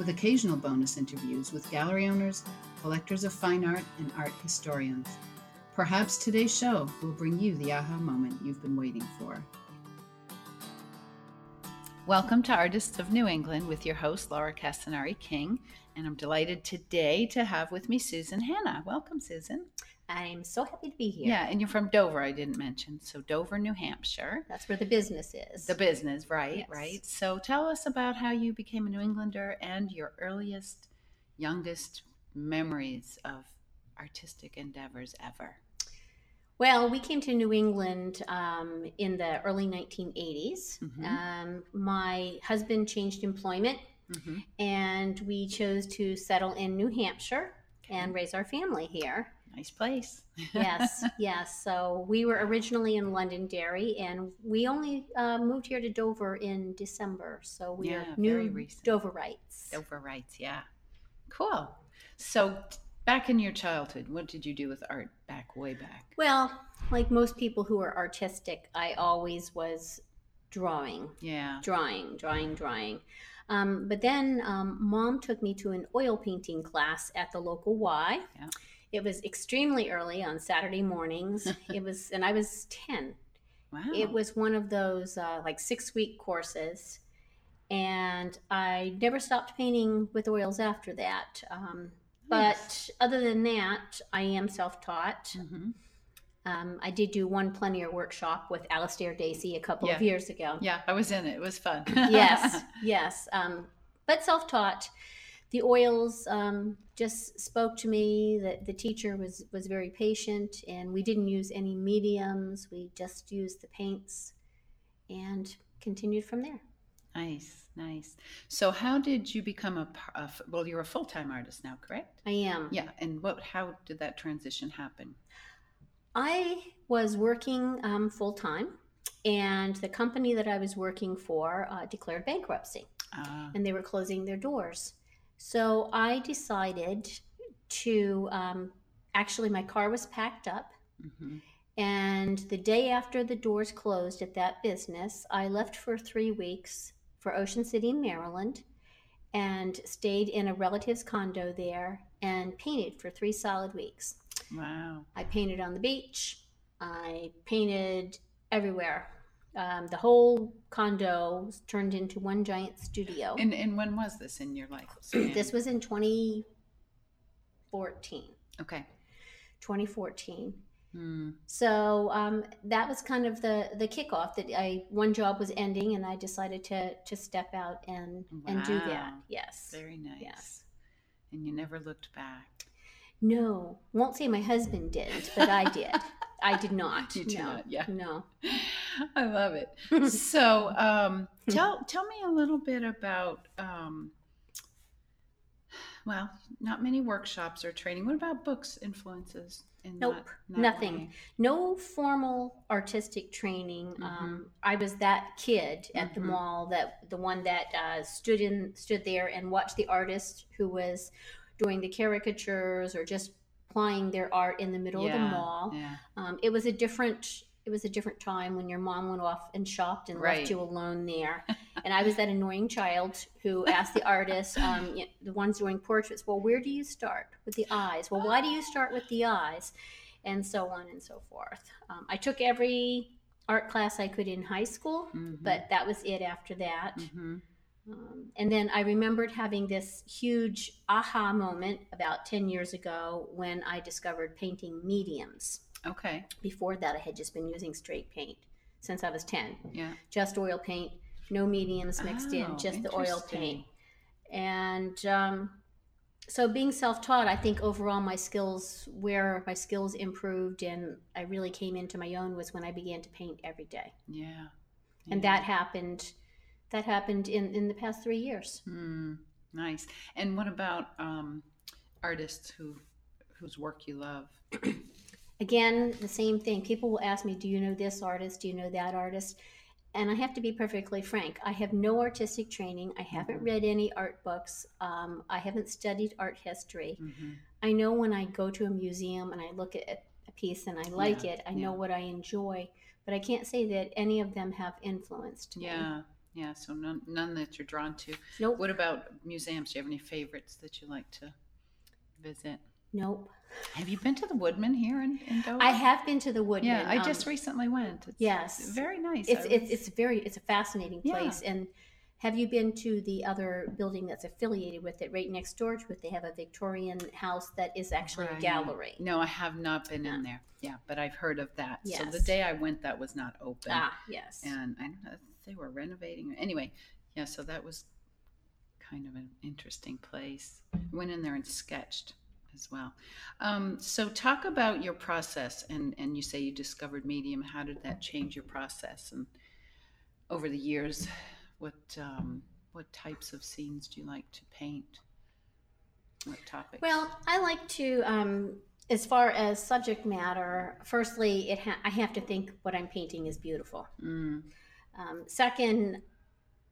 with occasional bonus interviews with gallery owners, collectors of fine art, and art historians. Perhaps today's show will bring you the aha moment you've been waiting for. Welcome to Artists of New England with your host, Laura Castanari King. And I'm delighted today to have with me Susan Hanna. Welcome, Susan. I'm so happy to be here. Yeah, and you're from Dover, I didn't mention. So, Dover, New Hampshire. That's where the business is. The business, right, Yes. right. So, tell us about how you became a New Englander and your earliest, youngest memories of artistic endeavors ever. Well, we came to New England um, in the early 1980s. Mhm. Um, my husband changed employment, Mm-hmm. and we chose to settle in New Hampshire and raise our family here. Nice place. Yes, yes. So we were originally in Londonderry, and we only uh, moved here to Dover in December. So we Yeah, are very new. Doverites. Dover Rights, yeah. Cool. So, back in your childhood, what did you do with art back way back? Well, like most people who are artistic, I always was drawing, Yeah. drawing, drawing, drawing. Um, but then um, mom took me to an oil painting class at the local Y. Yeah. It was extremely early on Saturday mornings. it was, and I was 10. Wow. It was one of those uh, like six week courses. And I never stopped painting with oils after that. Um, Nice. but other than that, I am self taught. Mhm. Um, I did do one plein workshop with Alastair Dacey a couple of years ago. Yeah, I was in it. It was fun. yes, yes. Um, but self taught. The oils um, just spoke to me. That the teacher was was very patient, and we didn't use any mediums. We just used the paints, and continued from there. nice, nice. So, how did you become a, a well? You're a full time artist now, correct? I am. Yeah. And what? How did that transition happen? I was working um, full time, and the company that I was working for uh, declared bankruptcy. Ah, and they were closing their doors. So I decided to um, actually, my car was packed up. hmm And the day after the doors closed at that business, I left for three weeks for Ocean City, Maryland, and stayed in a relative's condo there and painted for three solid weeks. Wow. I painted on the beach. I painted everywhere. Um, the whole condo was turned into one giant studio. And and when was this in your life? This was in 2014. okay. 2014. Hmm. So um, that was kind of the the kickoff. That I one job was ending, and I decided to to step out and and do that. Yes. Very nice. Yes. And you never looked back. No, won't say my husband did, but I did. I did not. You did no. not, yeah. No. I love it. so um, tell tell me a little bit about um, well, not many workshops or training. What about books influences? In Nope, that, that nothing. way? no formal artistic training. Um, I was that kid at the Mhm. mall that the one that uh, stood in stood there and watched the artist who was doing the caricatures or just applying their art in the middle of the mall. Yeah. Um, it was a different it was a different time when your mom went off and shopped and Right. left you alone there. and I was that annoying child who asked the artist, um, y- the ones doing portraits, well, where do you start with the eyes? Well, why do you start with the eyes? And so on and so forth. Um, I took every art class I could in high school, Mhm. but that was it after that. Mhm. Um, and then I remembered having this huge aha moment about 10 years ago when I discovered painting mediums. Okay. Before that, I had just been using straight paint since I was 10. Yeah. Just oil paint, no mediums mixed in, Oh, just the oil paint. And um, so, being self taught, I think overall my skills, where my skills improved and I really came into my own was when I began to paint every day. Yeah. And that happened. That happened in, in the past three years. Mm, nice. And what about um, artists who whose work you love? Again, the same thing. People will ask me, "Do you know this artist? Do you know that artist?" And I have to be perfectly frank. I have no artistic training. I haven't Mm-hmm. read any art books. Um, I haven't studied art history. Mm-hmm. I know when I go to a museum and I look at a piece and I like Yeah, it, I know what I enjoy, but I can't say that any of them have influenced me. Yeah, yeah. So none, none that you're drawn to. Nope. What about museums? Do you have any favorites that you like to visit? Nope. Have you been to the Woodman here in, in Dover? I have been to the Woodman. Yeah, I um, just recently went. It's, yes. very nice. it's I it's it's very it's a fascinating place. Yeah. and have you been to the other building that's affiliated with it right next door to it they have a victorian house that is actually Right. a gallery No, I have not been in there. Yeah, but I've heard of that. So the day I went, that was not open. ah yes and I don't know they were renovating. Anyway, yeah, so that was kind of an interesting place. Went in there and sketched as well. Um, so talk about your process, and and you say you discovered medium. How did that change your process? And over the years, what um, what types of scenes do you like to paint? What topics? well i like to um as far as subject matter firstly it ha- i have to think what i'm painting is beautiful Mm, um, second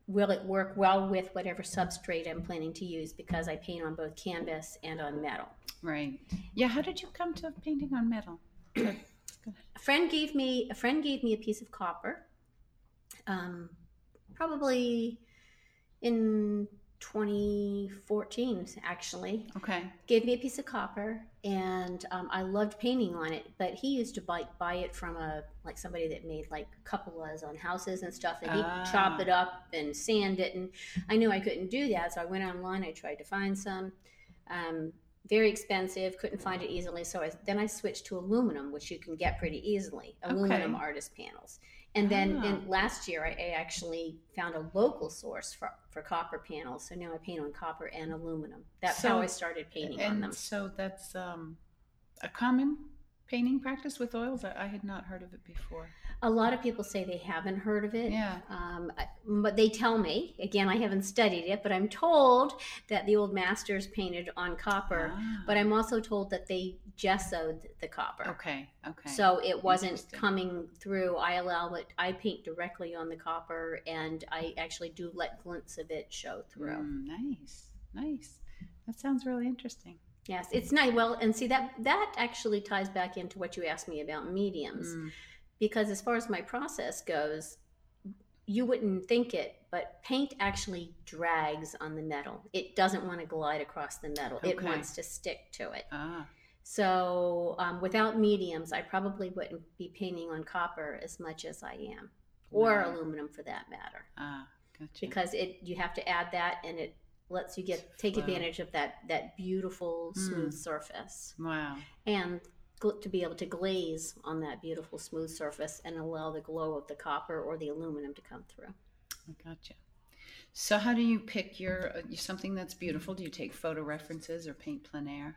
will it work well with whatever substrate i'm planning to use because i paint on both canvas and on metal right. Yeah. How did you come to painting on metal? a friend gave me a friend gave me a piece of copper um, probably in 2014 actually Okay. gave me a piece of copper and um, i loved painting on it but he used to buy, buy it from a like somebody that made like cupolas on houses and stuff and he'd Ah. chop it up and sand it and i knew i couldn't do that so i went online i tried to find some um, very expensive couldn't find it easily so I, then i switched to aluminum which you can get pretty easily aluminum Okay. artist panels and then Ah. in, last year I, I actually found a local source for, for copper panels. So now i paint on copper and aluminum. That's how i started painting on and them. so that's um, a common painting practice with oils. I, I had not heard of it before. a lot of people say they haven't heard of it Yeah. um, but they tell me again i haven't studied it but i'm told that the old masters painted on copper Ah, but i'm also told that they gessoed the copper okay. Okay. So it wasn't coming through. I allow it. I paint directly on the copper, and I actually do let glints of it show through. Mm, nice. Nice. That sounds really interesting. Yes, it's nice. Well, and see that that actually ties back into what you asked me about mediums, Mm, because as far as my process goes, you wouldn't think it, but paint actually drags on the metal. It doesn't want to glide across the metal. It wants to stick to it. ah. So um, without mediums, I probably wouldn't be painting on copper as much as I am, or aluminum for that matter, Ah. Gotcha. because it you have to add that, and it lets you get take advantage of that that beautiful smooth Mm. surface, wow. and gl- to be able to glaze on that beautiful smooth surface and allow the glow of the copper or the aluminum to come through. I gotcha. So how do you pick your uh, something that's beautiful? Do you take photo references or paint plein air?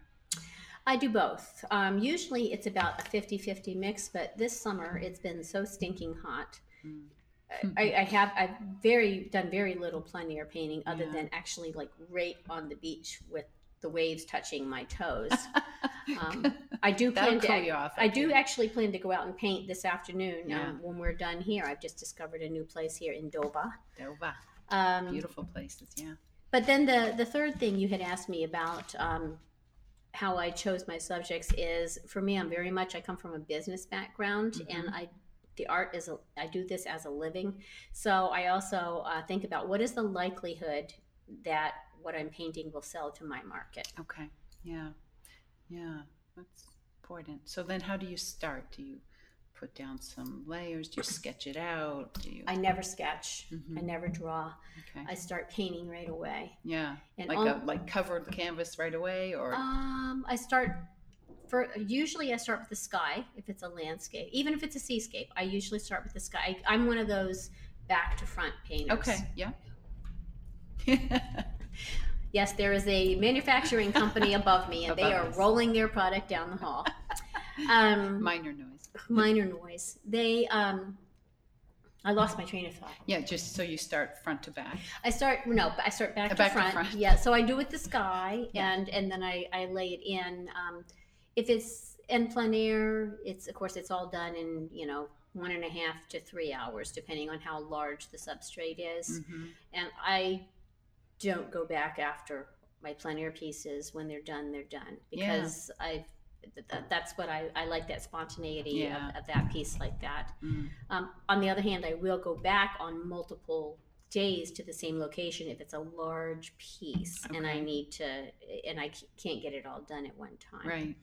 I do both. Um, usually it's about a 50 50 mix, but this summer it's been so stinking hot. Mm. I, I have I've very done very little plein air painting other Yeah. than actually like right on the beach with the waves touching my toes. Um, I do plan to. you off. I do actually plan to go out and paint this afternoon Yeah. um, when we're done here. I've just discovered a new place here in Doba. Dover. Um, Beautiful places. Yeah. but then the the third thing you had asked me about um, how I chose my subjects is for me I'm very much I come from a business background Mhm. and I the art is a, I do this as a living so I also uh, think about what is the likelihood that what I'm painting will sell to my market. Okay. Yeah. Yeah. That's important. So then how do you start? Do you put down some layers? Do you sketch it out? Do you I never sketch. Mhm. I never draw. Okay. I start painting right away. yeah. And Like all- a like cover the canvas right away or Um, I start for usually I start with the sky if it's a landscape, even if it's a seascape. I usually start with the sky. I, I'm one of those back to front painters. Okay. Yeah. Yes, there is a manufacturing company above me, and they are us. rolling their product down the hall. Um, Minor noise. minor noise. They. Um, I lost my train of thought. Yeah, just so you start front to back. I start no, but I start back, Uh, to, back to front. front. Yeah, so I do with the sky, Yeah. and and then I I lay it in. Um, if it's en plein air, it's of course it's all done in you know one and a half to three hours, depending on how large the substrate is. Mhm. And I don't go back after my plein air pieces when they're done. They're done Yeah. because I. Th- th- that's what I, I like that spontaneity Yeah. of, of that piece like that. Mm. Um, on the other hand, I will go back on multiple days to the same location if it's a large piece and I need to, and I c- can't get it all done at one time. Right.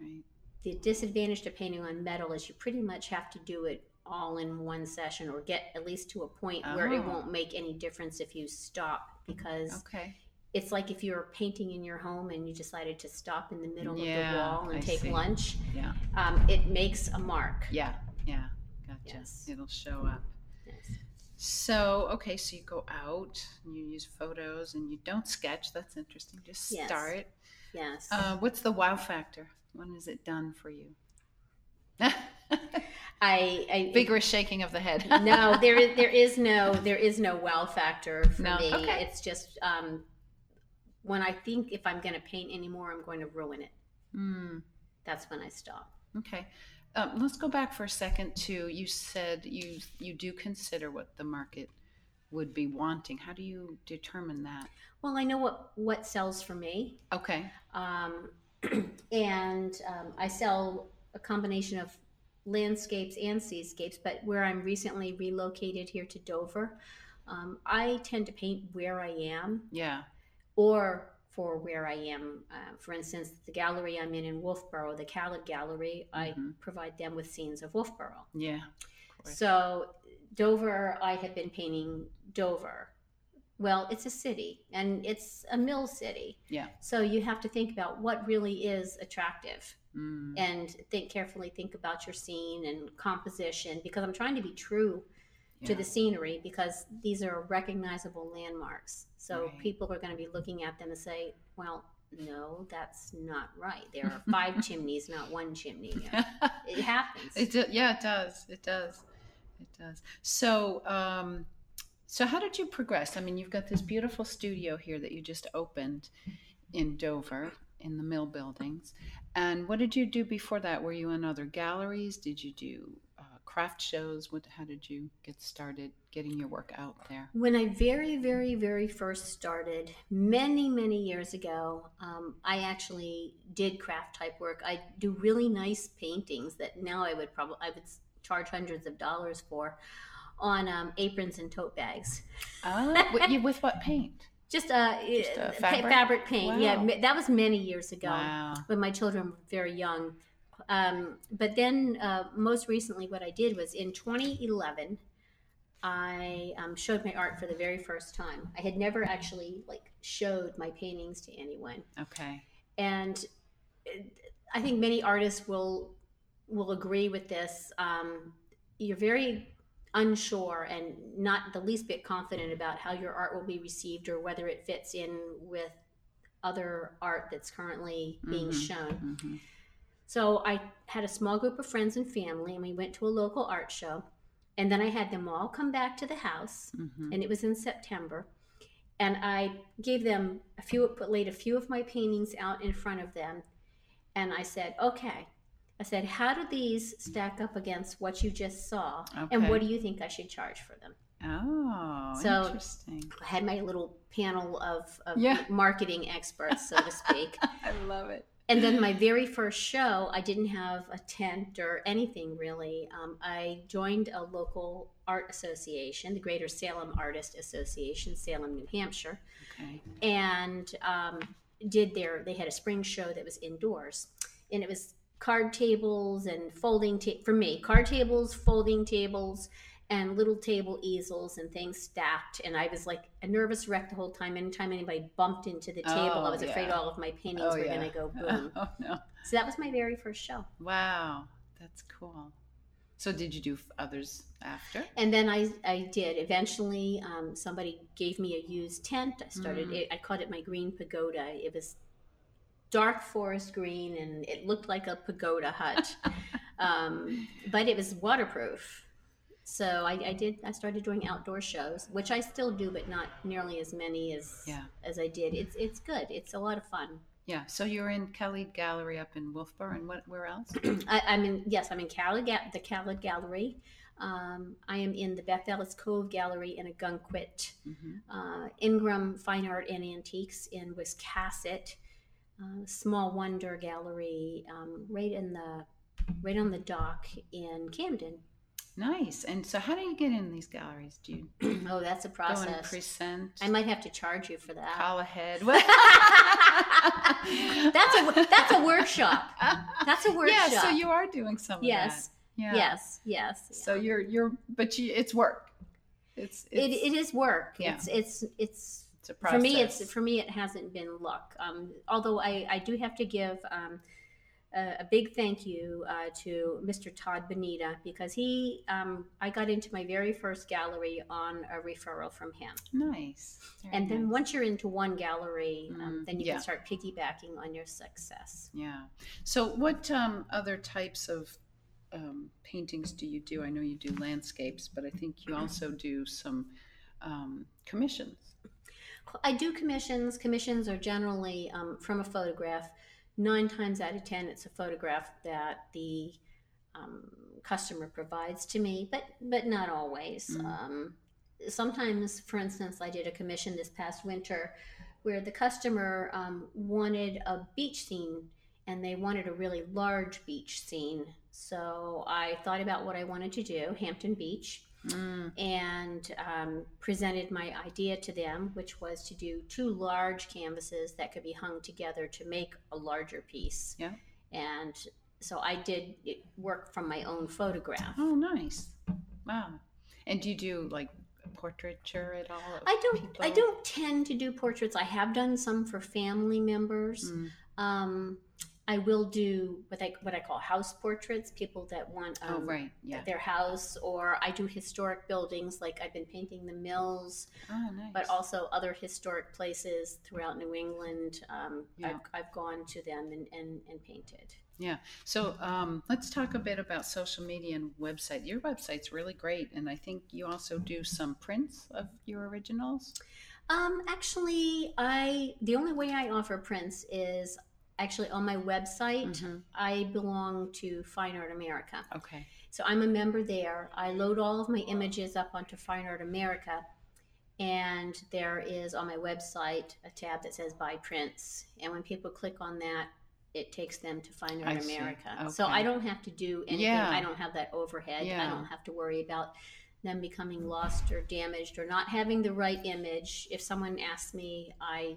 Right. The disadvantage to painting on metal is you pretty much have to do it all in one session or get at least to a point where it Oh. won't make any difference if you stop because Okay. it's like if you're painting in your home and you decided to stop in the middle of the wall and I take see. lunch, Yeah. um, it makes a mark. Yeah. Yeah. Gotcha. Yes. It'll show up. Yes. So, okay, so you go out and you use photos and you don't sketch. That's interesting. Just Yes. start. Yes. Uh, what's the wow factor? When is it done for you? I, I Vigorous shaking of the head. no, there is there is no there is no wow factor for No, me. okay. It's just um, when I think if I'm going to paint anymore, I'm going to ruin it. Mm, That's when I stop. okay. Um, let's go back for a second to you said you you do consider what the market would be wanting. How do you determine that? Well, I know what what sells for me, Okay. um, and um, I sell a combination of landscapes and seascapes. But where I'm recently relocated here to Dover, um, I tend to paint where I am Yeah. or for where I am. Uh, for instance, the gallery I'm in in Wolfeboro, the Kalled Gallery, I Mhm. provide them with scenes of Wolfeboro. Yeah. Of. So, Dover, I have been painting Dover. Well, it's a city and it's a mill city. Yeah. So, you have to think about what really is attractive Mm, and think carefully, think about your scene and composition because I'm trying to be true to the scenery because these are recognizable landmarks. So Right. people are going to be looking at them and say, well, no, that's not right. There are five chimneys, not one chimney. It happens. It do, yeah, it does. It does. It does. So, um, so how did you progress? I mean, you've got this beautiful studio here that you just opened in Dover in the mill buildings. And what did you do before that? Were you in other galleries? Did you do uh, craft shows? What? How did you get started getting your work out there? When I very, very, very first started, many, many years ago, um, I actually did craft type work. I do really nice paintings that now I would probably I would charge hundreds of dollars for on um, aprons and tote bags. Ah, with, with what paint? Just, uh, Just, uh, uh, pa- fabric? fabric paint. Yeah, Wow. ma- that was many years ago Wow. when my children were very young. Um, but then, uh, most recently, what I did was in 2011, I um, showed my art for the very first time. I had never actually like showed my paintings to anyone, Okay. and I think many artists will will agree with this. Um, you're very unsure and not the least bit confident about how your art will be received or whether it fits in with other art that's currently being Mhm. shown. hmm So I had a small group of friends and family, and we went to a local art show. And then I had them all come back to the house, hmm and it was in September. And I gave them a few, put laid a few of my paintings out in front of them, and I said, "Okay." I said, "How do these stack up against what you just saw? And what do you think I should charge for them?" Oh, So- interesting. I had my little panel of, of Yeah. marketing experts, so to speak. I love it. And then my very first show, I didn't have a tent or anything really. Um, I joined a local art association, the Greater Salem Artist Association, Salem, New Hampshire, Okay. and um, did their. They had a spring show that was indoors, and it was card tables and folding ta- for me card tables, folding tables, and little table easels and things stacked. And I was like a nervous wreck the whole time. Anytime anybody bumped into the table, I Oh, was afraid all of my paintings were going to go boom. Oh no! So that was my very first show. Wow, that's cool. So did you do others after? And then I, I did. Eventually, um, somebody gave me a used tent. I started, Mm. it, I called it my green pagoda. It was dark forest green and it looked like a pagoda hut. um, but it was waterproof. So I, I did, I started doing outdoor shows, which I still do, but not nearly as many as, Yeah. as I did. It's, it's good. It's a lot of fun. Yeah. So you're in Kalled Gallery up in Wolfeboro, and what? Where else? I, I'm in yes, I'm in Kalled, the Kalled Gallery. Um, I am in the Beth Ellis Cove Gallery in Ogunquit, hmm uh, Ingram Fine Art and Antiques in Wiscasset, uh, Small Wonder Gallery um, right in the right on the dock in Camden. Nice. And so, how do you get in these galleries? Do you oh, that's a go and process. present? I might have to charge you for that. call ahead. that's a that's a workshop. That's a workshop. Yeah. So you are doing some. yes, Of that. Yeah. yes, yes. So you're you're, but you, it's work. It's, it, it's it is work. Yeah. It's it's it's it's a process. for me it's for me it hasn't been luck um, although I, I do have to give um, a, a big thank you uh, to mr todd Bonita because he um, i got into my very first gallery on a referral from him nice. Very and then nice. once you're into one gallery um, Mm, then you yeah. can start piggybacking on your success Yeah. So, what um, other types of um, paintings do you do? I know you do landscapes, but I think you also do some um, commissions. I do commissions. Commissions are generally um, from a photograph. Nine times out of ten, it's a photograph that the um, customer provides to me, but but not always. Mm. Um, sometimes, for instance, I did a commission this past winter where the customer um, wanted a beach scene and they wanted a really large beach scene. So I thought about what I wanted to do, Hampton Beach Mm, and um, presented my idea to them, which was to do two large canvases that could be hung together to make a larger piece. Yeah. And so I did work from my own photograph. oh, nice. Wow. And do you do like portraiture at all? I don't. I don't tend to do portraits. I have done some for family members. Mm. Um, I will do what I what I call house portraits. People that want um, oh, right. Yeah. their house, or I do historic buildings. Like I've been painting the mills. Oh, nice. but also other historic places throughout New England. Um, Yeah. I've, I've gone to them and, and, and painted. Yeah. So um, let's talk a bit about social media and website. Your website's really great, and I think you also do some prints of your originals. Um, actually, I the only way I offer prints is actually on my website. Mhm. I belong to Fine Art America, Okay. so I'm a member there. I load all of my images up onto Fine Art America. And there is on my website a tab that says Buy Prints. And when people click on that, it takes them to Fine Art. America. So I don't have to do anything. Yeah. I don't have that overhead. Yeah. I don't have to worry about them becoming lost or damaged or not having the right image. If someone asks me, I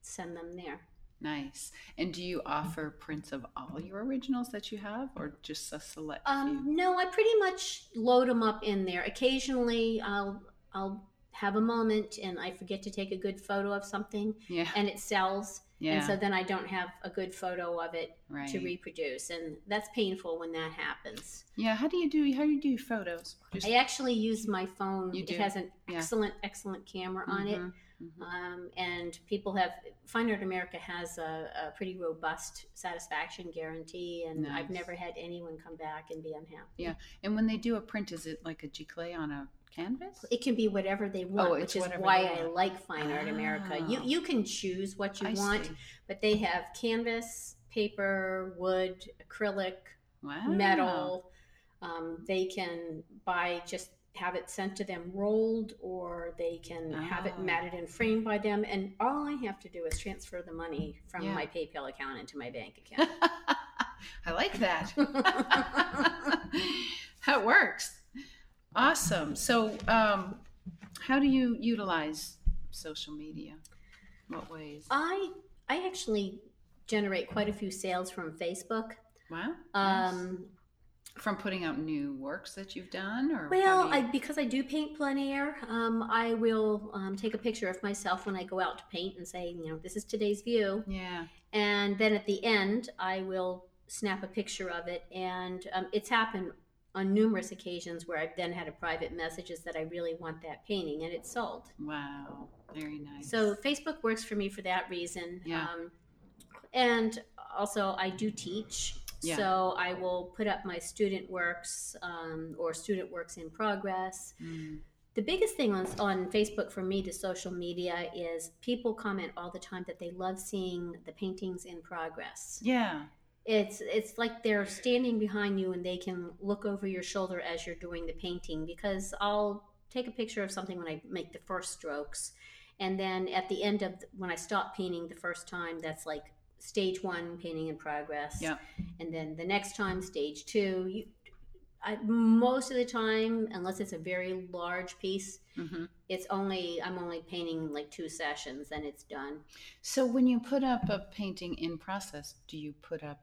send them there. Nice. And do you offer prints of all your originals that you have, or just a select few? Um, no, I pretty much load them up in there. Occasionally, I'll I'll have a moment and I forget to take a good photo of something, Yeah. and it sells, Yeah. and so then I don't have a good photo of it right. to reproduce, and that's painful when that happens. yeah. How do you do? How do you do photos? Just, I actually use my phone. You do? It has an Yeah. excellent, excellent camera on it. Mhm, mhm. Um, and people have Fine Art America has a, a pretty robust satisfaction guarantee, and I've never had anyone come back and be unhappy. Yeah, and when they do a print, is it like a giclée on a canvas? It can be whatever they want, Oh, which is why I like Fine Art America. You Ah. you can choose what you I want, see. but they have canvas, paper, wood, acrylic, Wow. metal. Um, they can buy just have it sent to them rolled, or they can have it Oh. matted and framed by them. And all I have to do is transfer the money from Yeah. my PayPal account into my bank account. I like that. that works. Awesome. So, um, how do you utilize social media? What ways? I I actually generate quite a few sales from Facebook. wow. nice. Um, From putting out new works that you've done, or Well, do I, because I do paint plein air, um, I will um, take a picture of myself when I go out to paint and say, you know, this is today's view. yeah, And then at the end, I will snap a picture of it. And um, it's happened on numerous occasions where I've then had a private message is that I really want that painting, and it's sold. wow, very nice. So Facebook works for me for that reason. Yeah. Um, and also, I do teach. Yeah. So I will put up my student works um, or student works in progress. Mm, the biggest thing on, on Facebook for me to social media is people comment all the time that they love seeing the paintings in progress. Yeah. It's it's like they're standing behind you and they can look over your shoulder as you're doing the painting because I'll take a picture of something when I make the first strokes and then at the end of when I stop painting the first time that's like stage 1 painting in progress. Yeah. And then the next time stage 2 you I, most of the time, unless it's a very large piece, hmm it's only I'm only painting like two sessions, and it's done. So when you put up a painting in process, do you put up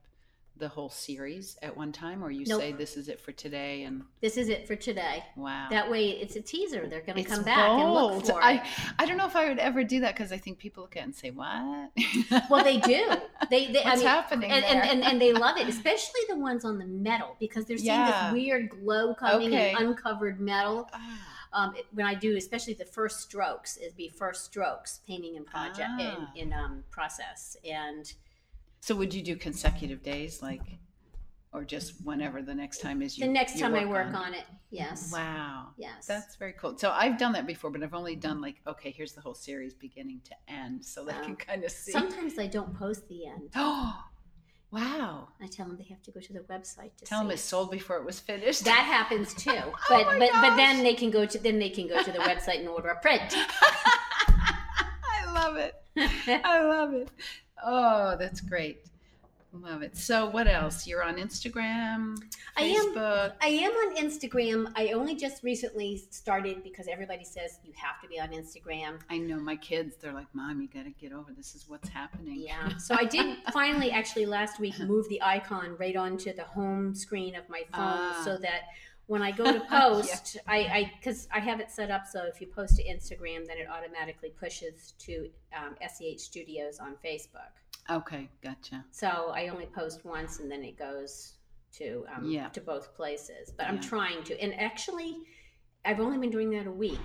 the whole series at one time, or you Nope. say this is it for today? And This is it for today. wow, That way, it's a teaser. They're going to come back and look for I, it. I don't know if I would ever do that because I think people look at it and say, "What? Well, they do. They, they I What's mean, happening and, there?" and, and, and they love it, especially the ones on the metal because they're seeing Yeah. this weird glow coming Okay. and uncovered metal. Ah, Um, when I do, especially the first strokes, is be first strokes painting in project Ah. in, in um, process and. So would you do consecutive days, like, or just whenever the next time is? You, the next you time I work on it, yes, Wow. yes, That's very cool. So I've done that before, but I've only done like, okay, here's the whole series beginning to end, so they Wow. can kind of see. Sometimes I don't post the end. Oh, wow! I tell them they have to go to the website to Tell them it sold before it was finished. That happens too, but Oh but but then they can go to then they can go to the website and order a print. I love it. I love it. Oh, that's great. Love it. So, what else? You're on Instagram, I am- I am on Instagram. I only just recently started because everybody says you have to be on Instagram. I know my kids. They're like, "Mom, you got to get over. This is what's happening." Yeah. So I did finally actually last week move the icon right onto the home screen of my phone Ah. so that when I go to post, I I because I have it set up so if you post to Instagram, then it automatically pushes to um, SEH Studios on Facebook. Okay, gotcha. So I only post once and then it goes to um, Yeah. to both places. But I'm Yeah. trying to. And actually, I've only been doing that a week,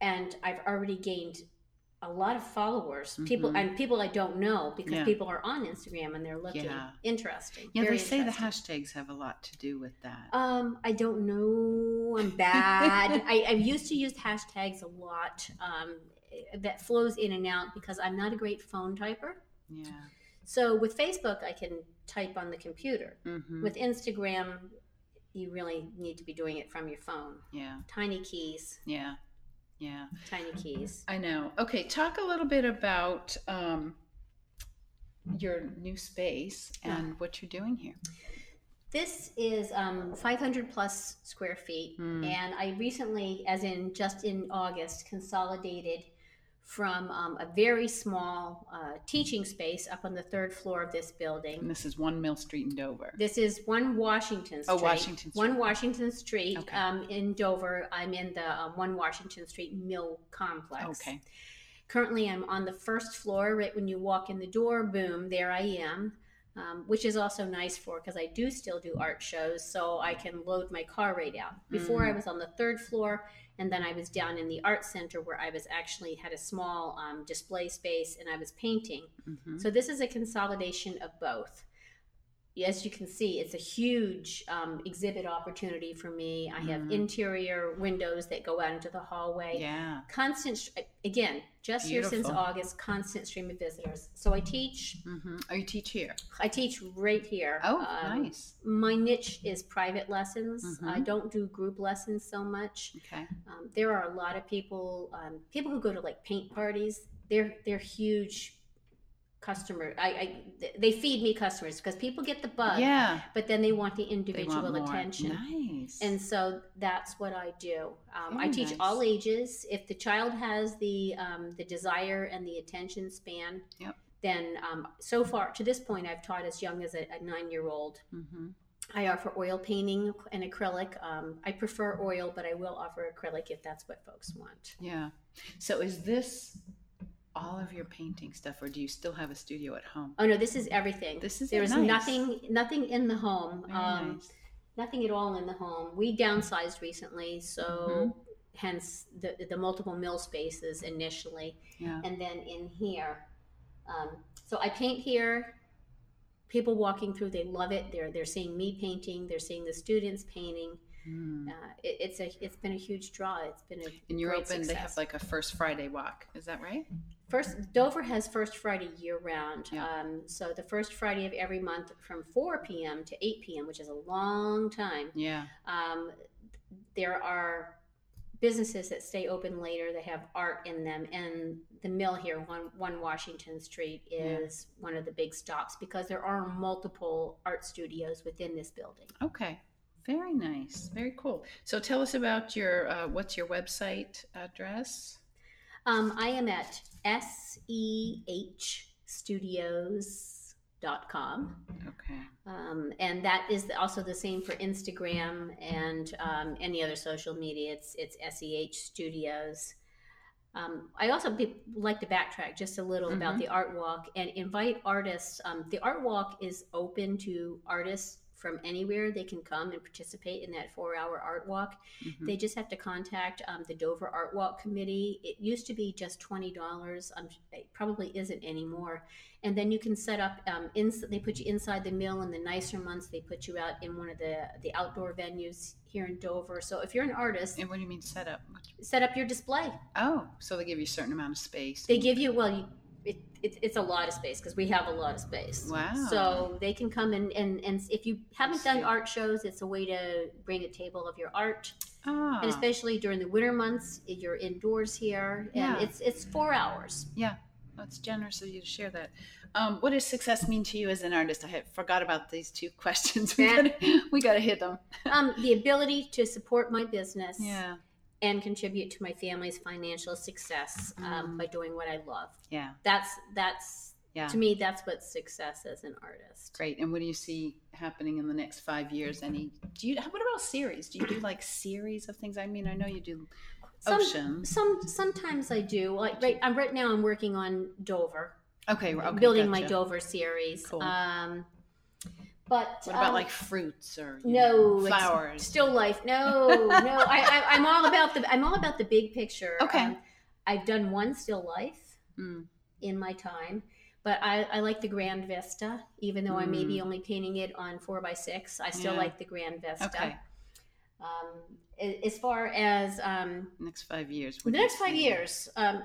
and I've already gained a lot of followers. People Mhm. and people I don't know because Yeah. people are on Instagram and they're looking Yeah. interesting. Yeah, they say the hashtags have a lot to do with that. Um, I don't know. I'm bad. I, I used to use hashtags a lot. Um, that flows in and out because I'm not a great phone typer. yeah. So with Facebook, I can type on the computer. hmm With Instagram, you really need to be doing it from your phone. yeah. Tiny keys, Yeah. Yeah. tiny keys. I know. Okay, talk a little bit about um, your new space and what you're doing here. This is um, 500 plus square feet, Hmm. and I recently, as in just in August, consolidated from um, a very small uh, teaching space up on the third floor of this building. And this is One Mill Street in Dover. This is one Washington Street. Oh, Washington Street. One Washington Street Okay. um, in Dover. I'm in the um, one Washington Street Mill Complex. Okay. Currently, I'm on the first floor. Right when you walk in the door, boom, there I am. Um, which is also nice for because I do still do art shows, so I can load my car right out. Before Mm. I was on the third floor, and then I was down in the art center where I was actually had a small um, display space and I was painting. hmm So this is a consolidation of both. As you can see, it's a huge um, exhibit opportunity for me. I have Mhm. interior windows that go out into the hallway. Yeah. Constant, again, just here since August, constant stream of visitors. So I teach. hmm Oh, you teach here. I teach right here. Oh, Um, nice. My niche is private lessons. Mhm. I don't do group lessons so much. Okay. Um, there are a lot of people, um, people who go to like paint parties. They're they're huge customer. I, I they feed me customers because people get the bug, yeah. but then they want the individual want attention. Nice. And so that's what I do. Um, I teach nice. all ages. If the child has the um, the desire and the attention span, Yep. then um, so far to this point, I've taught as young as a, a nine year old. hmm I offer oil painting and acrylic. Um, I prefer oil, but I will offer acrylic if that's what folks want. Yeah. So is this all of your painting stuff, or do you still have a studio at home? Oh no, this is everything. This is There's nice. nothing nothing in the home. Um, nice. Nothing at all in the home. We downsized recently, so Mm-hmm. hence the the multiple mill spaces initially, Yeah. and then in here. Um, so I paint here. People walking through, they love it. They're they're seeing me painting. They're seeing the students painting. uh, it, it's a it's been a huge draw. It's been a And you're open. They have like a first Friday walk. Is that right? First, Dover has First Friday year round. Yeah. Um, so the first Friday of every month from 4 p.m. to 8 p.m., which is a long time. Yeah. Um, there are businesses that stay open later that have art in them, and the mill here, one one Washington Street, is one of the big stops because there are multiple art studios within this building. Okay. Very nice. Very cool. So tell us about your uh, what's your website address? Um, I am at sehstudios.com. Okay. Um, and that is also the same for Instagram and um, any other social media. It's it's SEH Studios. Um, I also be, like to backtrack just a little about Mhm. the art walk and invite artists. Um, the art walk is open to artists from anywhere. They can come and participate in that four-hour art walk. Mhm. They just have to contact um, the Dover Art Walk Committee. It used to be just twenty dollars. Um, it probably isn't anymore. And then you can set up. Um, in, they put you inside the mill. In the nicer months, they put you out in one of the the outdoor venues here in Dover. So if you're an artist, And what do you mean set up? set up your display. Oh, so they give you a certain amount of space. They give you well. You, it, it, it's a lot of space because we have a lot of space. Wow. So they can come in and, and if you haven't done art shows, it's a way to bring a table of your art. ah, and especially during the winter months you're indoors here and Yeah. it's it's four hours Yeah. that's generous of you to share that. Um, what does success mean to you as an artist? I forgot about these two questions. We Yeah. gotta, we gotta hit them. um, the ability to support my business Yeah. And contribute to my family's financial success um, Mm. by doing what i love Yeah. that's that's Yeah. to me that's what success as an artist Great. And what do you see happening in the next five years? Any? Do you? What about series? Do you do like series of things? I mean, I know you do Some- oceans. some sometimes i do like right i'm right now i'm working on dover Okay. okay building my dover series Cool. um but What about um, like fruits or No, know, flowers? Still life. No, no. I, I, I'm all about the. I'm all about the big picture. Okay. Um, I've done one still life Mm. in my time, but I, I like the grand vista. Even though I may be only painting it on four by six, I still Mm. Yeah. like the grand vista. Okay. Um, as far as um, Next five years. the next five years, um,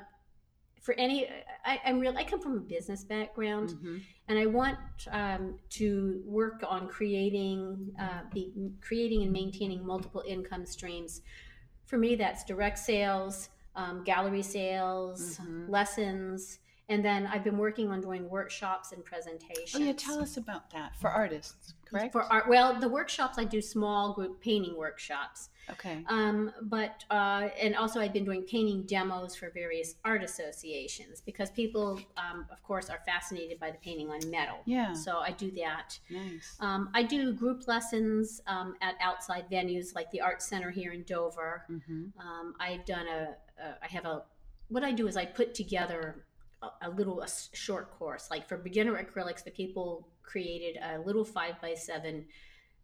for any, I, I'm real. I come from a business background Mhm. and I want um, to work on creating, uh, be, creating and maintaining multiple income streams. For me, that's direct sales, um, gallery sales, Mhm. lessons, and then I've been working on doing workshops and presentations. Oh yeah, tell us about that for artists, correct? For art, well, the workshops I do small group painting workshops, okay. um, but uh, and also I've been doing painting demos for various art associations because people, um, of course, are fascinated by the painting on metal. Yeah. So I do that. Nice. Um, I do group lessons um, at outside venues like the Art Center here in Dover. hmm Um, I've done a, a, I have a, what I do is I put together a, a little a short course. Like for beginner acrylics, the people created a little five by seven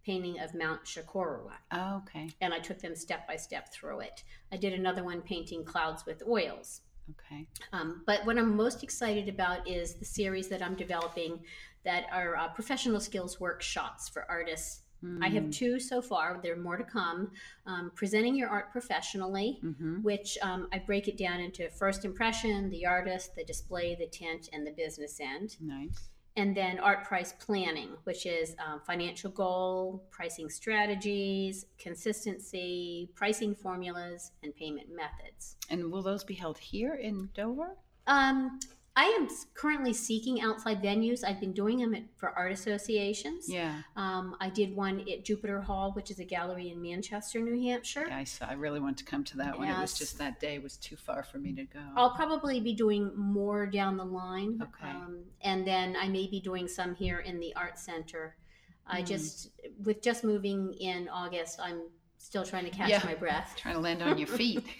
painting of Mount Chocorua Oh, okay. and I took them step by step through it. I did another one painting clouds with oils. Okay. Um, but what I'm most excited about is the series that I'm developing that are uh, professional skills workshops for artists. I have two so far. There are more to come. Um, presenting your art professionally, Mm-hmm. which um, I break it down into first impression, the artist, the display, the tent, and the business end. Nice. And then art price planning, which is um, financial goal, pricing strategies, consistency, pricing formulas, and payment methods. And will those be held here in Dover? Um, I am currently seeking outside venues. I've been doing them at, for art associations. Yeah. Um, I did one at Jupiter Hall, which is a gallery in Manchester, New Hampshire. yeah I, saw, I really want to come to that one. It was just that day was too far for me to go. I'll probably be doing more down the line. Okay. Um, and then I may be doing some here in the art center. I Mm. just, with just moving in August, I'm still trying to catch Yeah. my breath. Trying to land on your feet.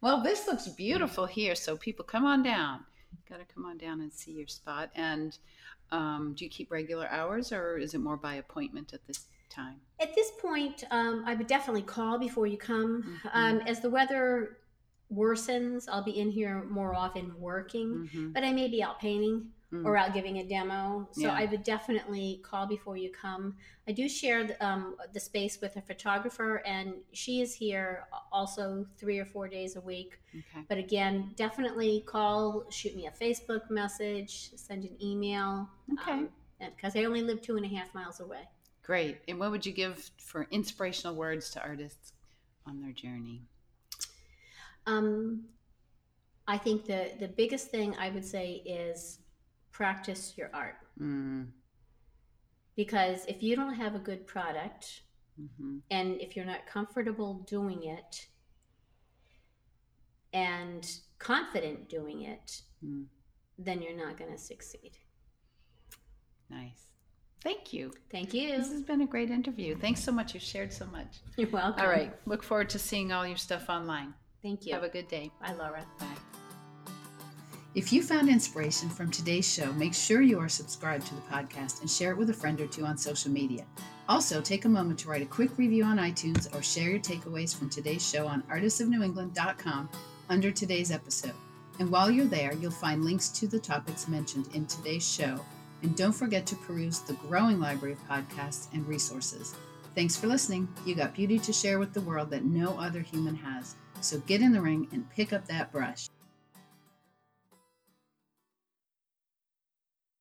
well, this looks beautiful here. So people come on down. Got to come on down and see your spot. And um, do you keep regular hours or is it more by appointment at this time? At this point, um, I would definitely call before you come. Mhm. Um, as the weather worsens, I'll be in here more often working, Mm-hmm. but I may be out painting Mm. or out giving a demo. So Yeah. I would definitely call before you come. I do share the, um, the space with a photographer, and she is here also three or four days a week. Okay. But again, definitely call, shoot me a Facebook message, send an email. Okay. Because I only live two and a half miles away. Great. And what would you give for inspirational words to artists on their journey? Um, I think the the biggest thing I would say is practice your art Mm. because if you don't have a good product hmm and if you're not comfortable doing it and confident doing it, Mm. then you're not going to succeed. Nice. Thank you. Thank you. This has been a great interview. Thanks so much. You've shared so much. You're welcome. All right. Look forward to seeing all your stuff online. Thank you. Have a good day. Bye, Laura. Bye. If you found inspiration from today's show, make sure you are subscribed to the podcast and share it with a friend or two on social media. Also, take a moment to write a quick review on iTunes or share your takeaways from today's show on artistsofnewengland.com under today's episode. And while you're there, you'll find links to the topics mentioned in today's show. And don't forget to peruse the growing library of podcasts and resources. Thanks for listening. You got beauty to share with the world that no other human has. So get in the ring and pick up that brush.